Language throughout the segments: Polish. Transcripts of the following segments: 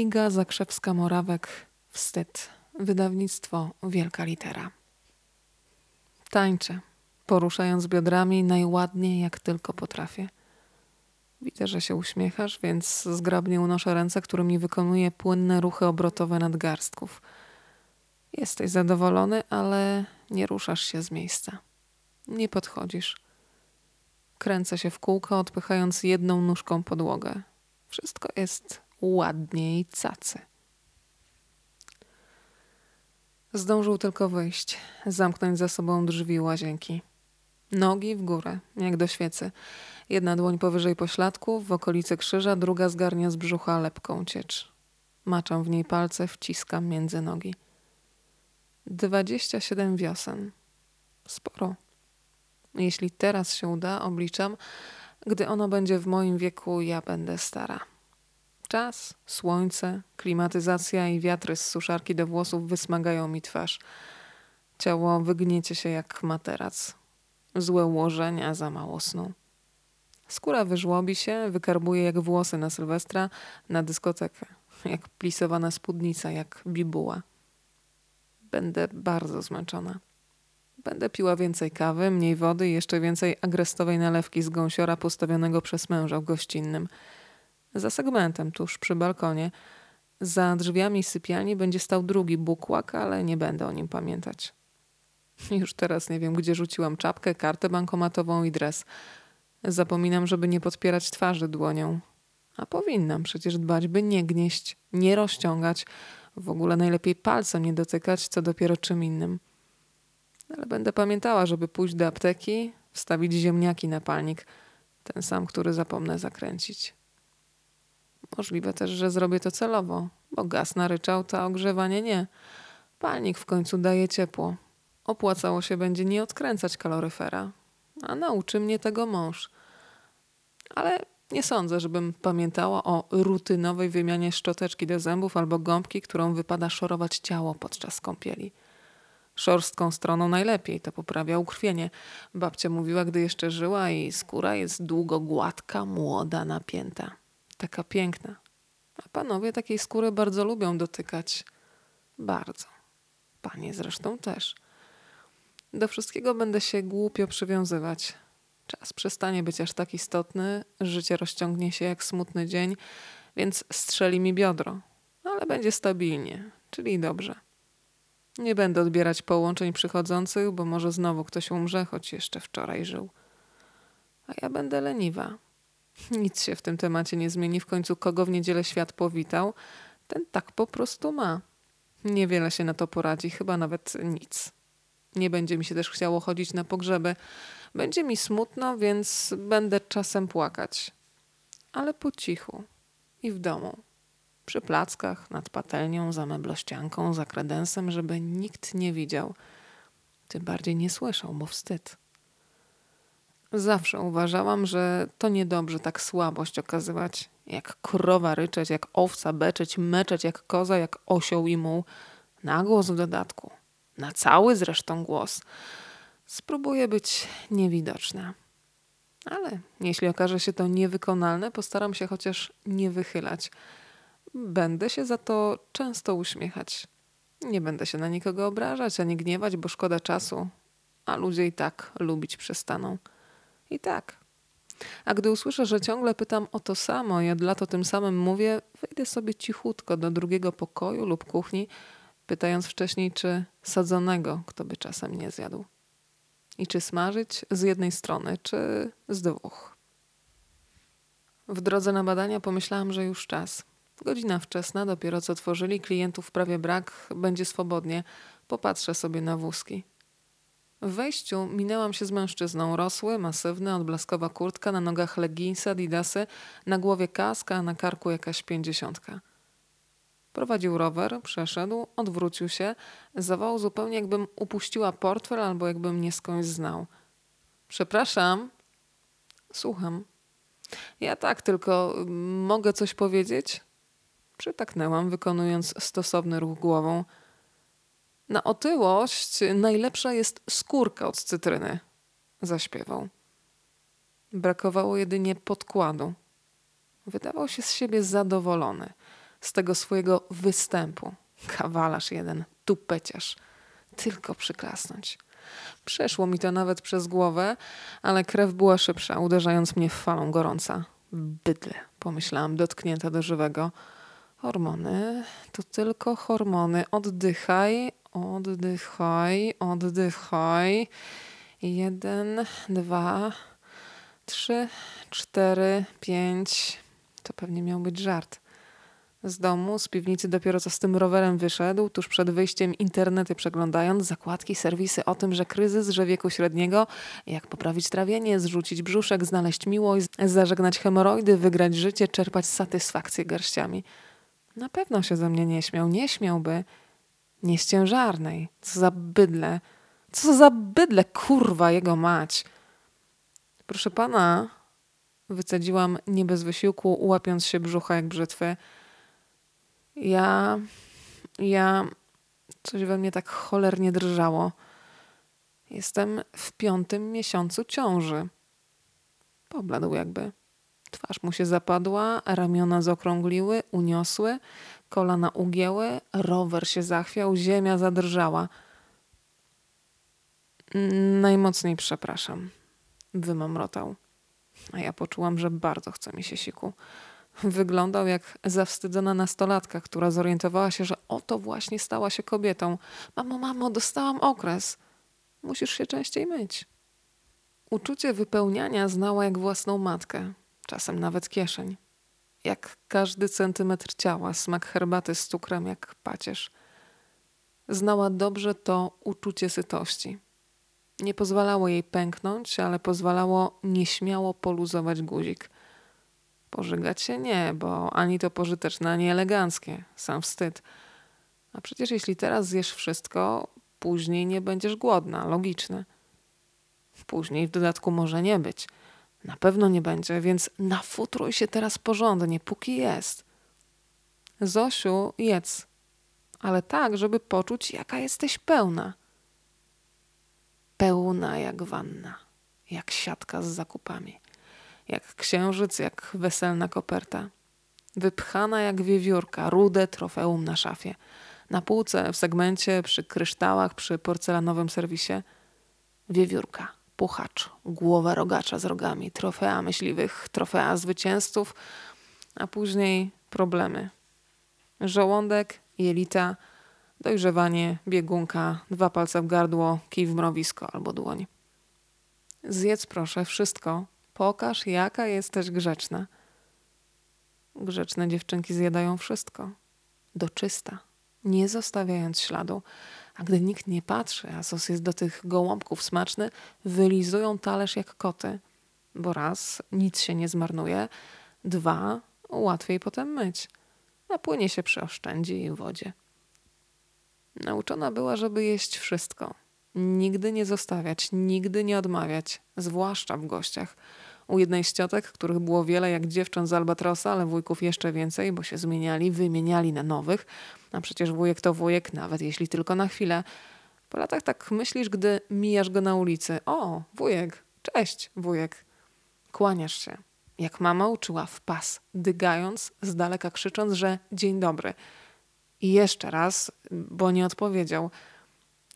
Iga Zakrzewska-Morawek, Wstyd. Wydawnictwo Wielka Litera. Tańczę, poruszając biodrami najładniej jak tylko potrafię. Widzę, że się uśmiechasz, więc zgrabnie unoszę ręce, którymi wykonuję płynne ruchy obrotowe nadgarstków. Jesteś zadowolony, ale nie ruszasz się z miejsca. Nie podchodzisz. Kręcę się w kółko, odpychając jedną nóżką podłogę. Wszystko jest ładnie i cacy. Zdążył tylko wyjść, zamknąć za sobą drzwi łazienki. Nogi w górę, jak do świecy. Jedna dłoń powyżej pośladku, w okolicy krzyża, druga zgarnia z brzucha lepką ciecz. Maczam w niej palce, wciskam między nogi. Dwadzieścia siedem wiosen. Sporo. Jeśli teraz się uda, obliczam, gdy ono będzie w moim wieku, ja będę stara. Czas, słońce, klimatyzacja i wiatry z suszarki do włosów wysmagają mi twarz. Ciało wygniecie się jak materac. Złe ułożenia, za mało snu. Skóra wyżłobi się, wykarbuje jak włosy na Sylwestra na dyskotekę. Jak plisowana spódnica, jak bibuła. Będę bardzo zmęczona. Będę piła więcej kawy, mniej wody i jeszcze więcej agrestowej nalewki z gąsiora postawionego przez męża w gościnnym – za segmentem, tuż przy balkonie, za drzwiami sypialni będzie stał drugi bukłak, ale nie będę o nim pamiętać. Już teraz nie wiem, gdzie rzuciłam czapkę, kartę bankomatową i dres. Zapominam, żeby nie podpierać twarzy dłonią. A powinnam przecież dbać, by nie gnieść, nie rozciągać, w ogóle najlepiej palcem nie dotykać, co dopiero czym innym. Ale będę pamiętała, żeby pójść do apteki, wstawić ziemniaki na palnik, ten sam, który zapomnę zakręcić. Możliwe też, że zrobię to celowo, bo gaz naryczał, a ogrzewanie nie. Palnik w końcu daje ciepło. Opłacało się będzie nie odkręcać kaloryfera, a nauczy mnie tego mąż. Ale nie sądzę, żebym pamiętała o rutynowej wymianie szczoteczki do zębów albo gąbki, którą wypada szorować ciało podczas kąpieli. Szorstką stroną najlepiej, to poprawia ukrwienie. Babcia mówiła, gdy jeszcze żyła i skóra jest długo gładka, młoda, napięta taka piękna. A panowie takiej skóry bardzo lubią dotykać. Bardzo. Panie zresztą też. Do wszystkiego będę się głupio przywiązywać. Czas przestanie być aż tak istotny, życie rozciągnie się jak smutny dzień, więc strzeli mi biodro. Ale będzie stabilnie, czyli dobrze. Nie będę odbierać połączeń przychodzących, bo może znowu ktoś umrze, choć jeszcze wczoraj żył. A ja będę leniwa. Nic się w tym temacie nie zmieni. W końcu kogo w niedzielę świat powitał, ten tak po prostu ma. Niewiele się na to poradzi, chyba nawet nic. Nie będzie mi się też chciało chodzić na pogrzeby. Będzie mi smutno, więc będę czasem płakać. Ale po cichu i w domu. Przy plackach, nad patelnią, za meblościanką, za kredensem, żeby nikt nie widział. Tym bardziej nie słyszał, bo wstyd. Zawsze uważałam, że to niedobrze tak słabość okazywać, jak krowa ryczeć, jak owca beczeć, meczeć jak koza, jak osioł i muł. Na głos w dodatku. Na cały zresztą głos. Spróbuję być niewidoczna. Ale jeśli okaże się to niewykonalne, postaram się chociaż nie wychylać. Będę się za to często uśmiechać. Nie będę się na nikogo obrażać ani gniewać, bo szkoda czasu, a ludzie i tak lubić przestaną. I tak. A gdy usłyszę, że ciągle pytam o to samo i od lat o tym samym mówię, wejdę sobie cichutko do drugiego pokoju lub kuchni, pytając wcześniej, czy sadzonego kto by czasem nie zjadł. I czy smażyć z jednej strony, czy z dwóch. W drodze na badania pomyślałam, że już czas. Godzina wczesna, dopiero co tworzyli, klientów prawie brak, będzie swobodnie. Popatrzę sobie na wózki. W wejściu minęłam się z mężczyzną. Rosły, masywny, odblaskowa kurtka, na nogach leginsy, adidasy, na głowie kaska, a na karku jakaś pięćdziesiątka. Prowadził rower, przeszedł, odwrócił się, zawołał zupełnie jakbym upuściła portfel albo jakbym mnie skądś znał. Przepraszam. Słucham. Ja tak, tylko mogę coś powiedzieć? Przytaknęłam, wykonując stosowny ruch głową. Na otyłość najlepsza jest skórka od cytryny, zaśpiewał. Brakowało jedynie podkładu. Wydawał się z siebie zadowolony. z tego swojego występu. Kawalarz jeden, tupeciarz. Tylko przyklasnąć. Przeszło mi to nawet przez głowę, ale krew była szybsza, uderzając mnie w falą gorąca. Bydle, pomyślałam, dotknięta do żywego. Hormony, to tylko hormony. Oddychaj, oddychaj, oddychaj. Jeden, dwa, trzy, cztery, pięć. To pewnie miał być żart. Z domu, z piwnicy dopiero co z tym rowerem wyszedł, tuż przed wyjściem internety przeglądając, zakładki, serwisy o tym, że kryzys, że wieku średniego, jak poprawić trawienie, zrzucić brzuszek, znaleźć miłość, zażegnać hemoroidy, wygrać życie, czerpać satysfakcję garściami. Na pewno się ze mnie nie śmiał, nie śmiałby. Nieściężarnej. Co za bydle. Co za bydle, kurwa, jego mać. Proszę pana, wycedziłam nie bez wysiłku, łapiąc się brzucha jak brzytwy. Ja, ja, coś we mnie tak cholernie drżało. Jestem w piątym miesiącu ciąży. Pobladł jakby. Twarz mu się zapadła, ramiona zaokrągliły, uniosły, kolana ugięły, rower się zachwiał, ziemia zadrżała. Najmocniej przepraszam, wymamrotał. A ja poczułam, że bardzo chce mi się siku. Wyglądał jak zawstydzona nastolatka, która zorientowała się, że oto właśnie stała się kobietą. Mamo, mamo, dostałam okres. Musisz się częściej myć. Uczucie wypełniania znała jak własną matkę, czasem nawet kieszeń. Jak każdy centymetr ciała, smak herbaty z cukrem jak pacierz. Znała dobrze to uczucie sytości. Nie pozwalało jej pęknąć, ale pozwalało nieśmiało poluzować guzik – Pożygać się nie, bo ani to pożyteczne, ani eleganckie. Sam wstyd. A przecież jeśli teraz zjesz wszystko, później nie będziesz głodna. Logiczne. Później w dodatku może nie być. Na pewno nie będzie, więc nafutruj się teraz porządnie, póki jest. Zosiu, jedz. Ale tak, żeby poczuć, jaka jesteś pełna. Pełna jak wanna, jak siatka z zakupami jak księżyc, jak weselna koperta. Wypchana jak wiewiórka, rude trofeum na szafie. Na półce, w segmencie, przy kryształach, przy porcelanowym serwisie. Wiewiórka, puchacz, głowa rogacza z rogami, trofea myśliwych, trofea zwycięzców, a później problemy. Żołądek, jelita, dojrzewanie, biegunka, dwa palce w gardło, kij w mrowisko albo dłoń. Zjedz proszę wszystko, Pokaż, jaka jesteś grzeczna. Grzeczne dziewczynki zjadają wszystko. Do czysta, nie zostawiając śladu. A gdy nikt nie patrzy, a sos jest do tych gołąbków smaczny, wylizują talerz jak koty. Bo raz, nic się nie zmarnuje, dwa, łatwiej potem myć. A płynie się przy oszczędzi i wodzie. Nauczona była, żeby jeść wszystko. Nigdy nie zostawiać, nigdy nie odmawiać, zwłaszcza w gościach – u jednej z ciotek, których było wiele jak dziewcząt z Albatrosa, ale wujków jeszcze więcej, bo się zmieniali, wymieniali na nowych. A przecież wujek to wujek, nawet jeśli tylko na chwilę. Po latach tak myślisz, gdy mijasz go na ulicy. O, wujek, cześć, wujek. Kłaniasz się. Jak mama uczyła w pas, dygając, z daleka krzycząc, że dzień dobry. I jeszcze raz, bo nie odpowiedział.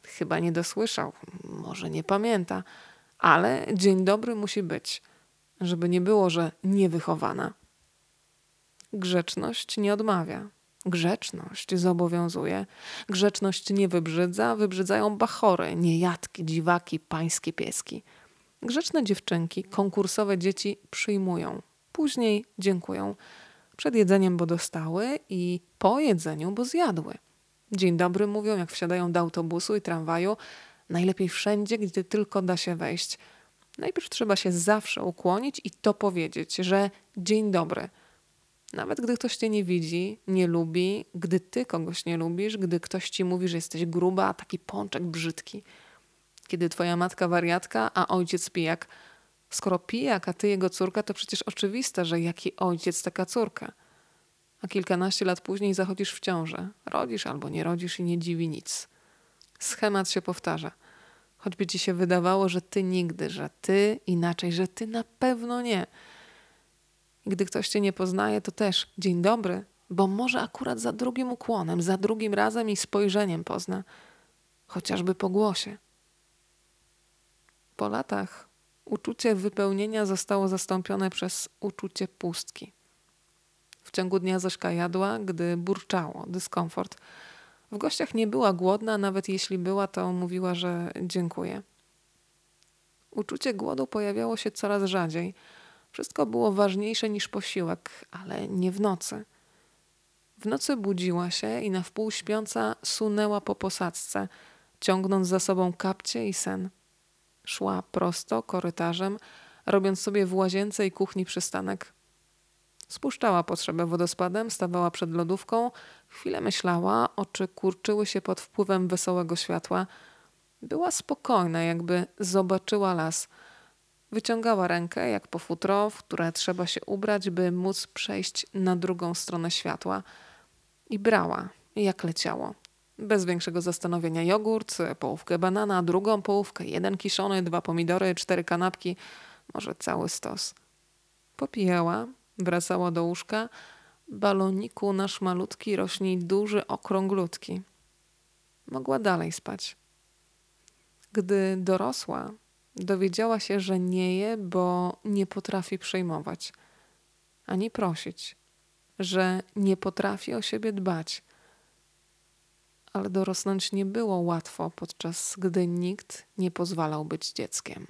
Chyba nie dosłyszał, może nie pamięta, ale dzień dobry musi być żeby nie było, że niewychowana. Grzeczność nie odmawia. Grzeczność zobowiązuje. Grzeczność nie wybrzydza, wybrzydzają bachory, niejadki, dziwaki, pańskie pieski. Grzeczne dziewczynki, konkursowe dzieci przyjmują, później dziękują. Przed jedzeniem, bo dostały i po jedzeniu, bo zjadły. Dzień dobry mówią, jak wsiadają do autobusu i tramwaju, najlepiej wszędzie, gdzie tylko da się wejść – Najpierw trzeba się zawsze ukłonić i to powiedzieć, że dzień dobry. Nawet gdy ktoś cię nie widzi, nie lubi, gdy ty kogoś nie lubisz, gdy ktoś ci mówi, że jesteś gruba, a taki pączek brzydki. Kiedy twoja matka wariatka, a ojciec pijak. Skoro pijak, a ty jego córka, to przecież oczywiste, że jaki ojciec, taka córka. A kilkanaście lat później zachodzisz w ciążę. Rodzisz albo nie rodzisz i nie dziwi nic. Schemat się powtarza – choćby ci się wydawało, że ty nigdy, że ty inaczej, że ty na pewno nie. Gdy ktoś cię nie poznaje, to też dzień dobry bo może akurat za drugim ukłonem, za drugim razem i spojrzeniem pozna, chociażby po głosie. Po latach uczucie wypełnienia zostało zastąpione przez uczucie pustki. W ciągu dnia Zośka jadła, gdy burczało, dyskomfort. W gościach nie była głodna, nawet jeśli była, to mówiła, że dziękuję. Uczucie głodu pojawiało się coraz rzadziej. Wszystko było ważniejsze niż posiłek, ale nie w nocy. W nocy budziła się i na wpół śpiąca sunęła po posadzce, ciągnąc za sobą kapcie i sen. Szła prosto korytarzem, robiąc sobie w łazience i kuchni przystanek. Spuszczała potrzebę wodospadem, stawała przed lodówką, chwilę myślała, oczy kurczyły się pod wpływem wesołego światła. Była spokojna, jakby zobaczyła las. Wyciągała rękę, jak po futro, w które trzeba się ubrać, by móc przejść na drugą stronę światła. I brała, jak leciało. Bez większego zastanowienia jogurt, połówkę banana, drugą połówkę, jeden kiszony, dwa pomidory, cztery kanapki, może cały stos. Popijała, wracała do łóżka. Baloniku nasz malutki rośnie duży, okrąglutki. Mogła dalej spać. Gdy dorosła, dowiedziała się, że nie je, bo nie potrafi przejmować ani prosić, że nie potrafi o siebie dbać – ale dorosnąć nie było łatwo, podczas gdy nikt nie pozwalał być dzieckiem.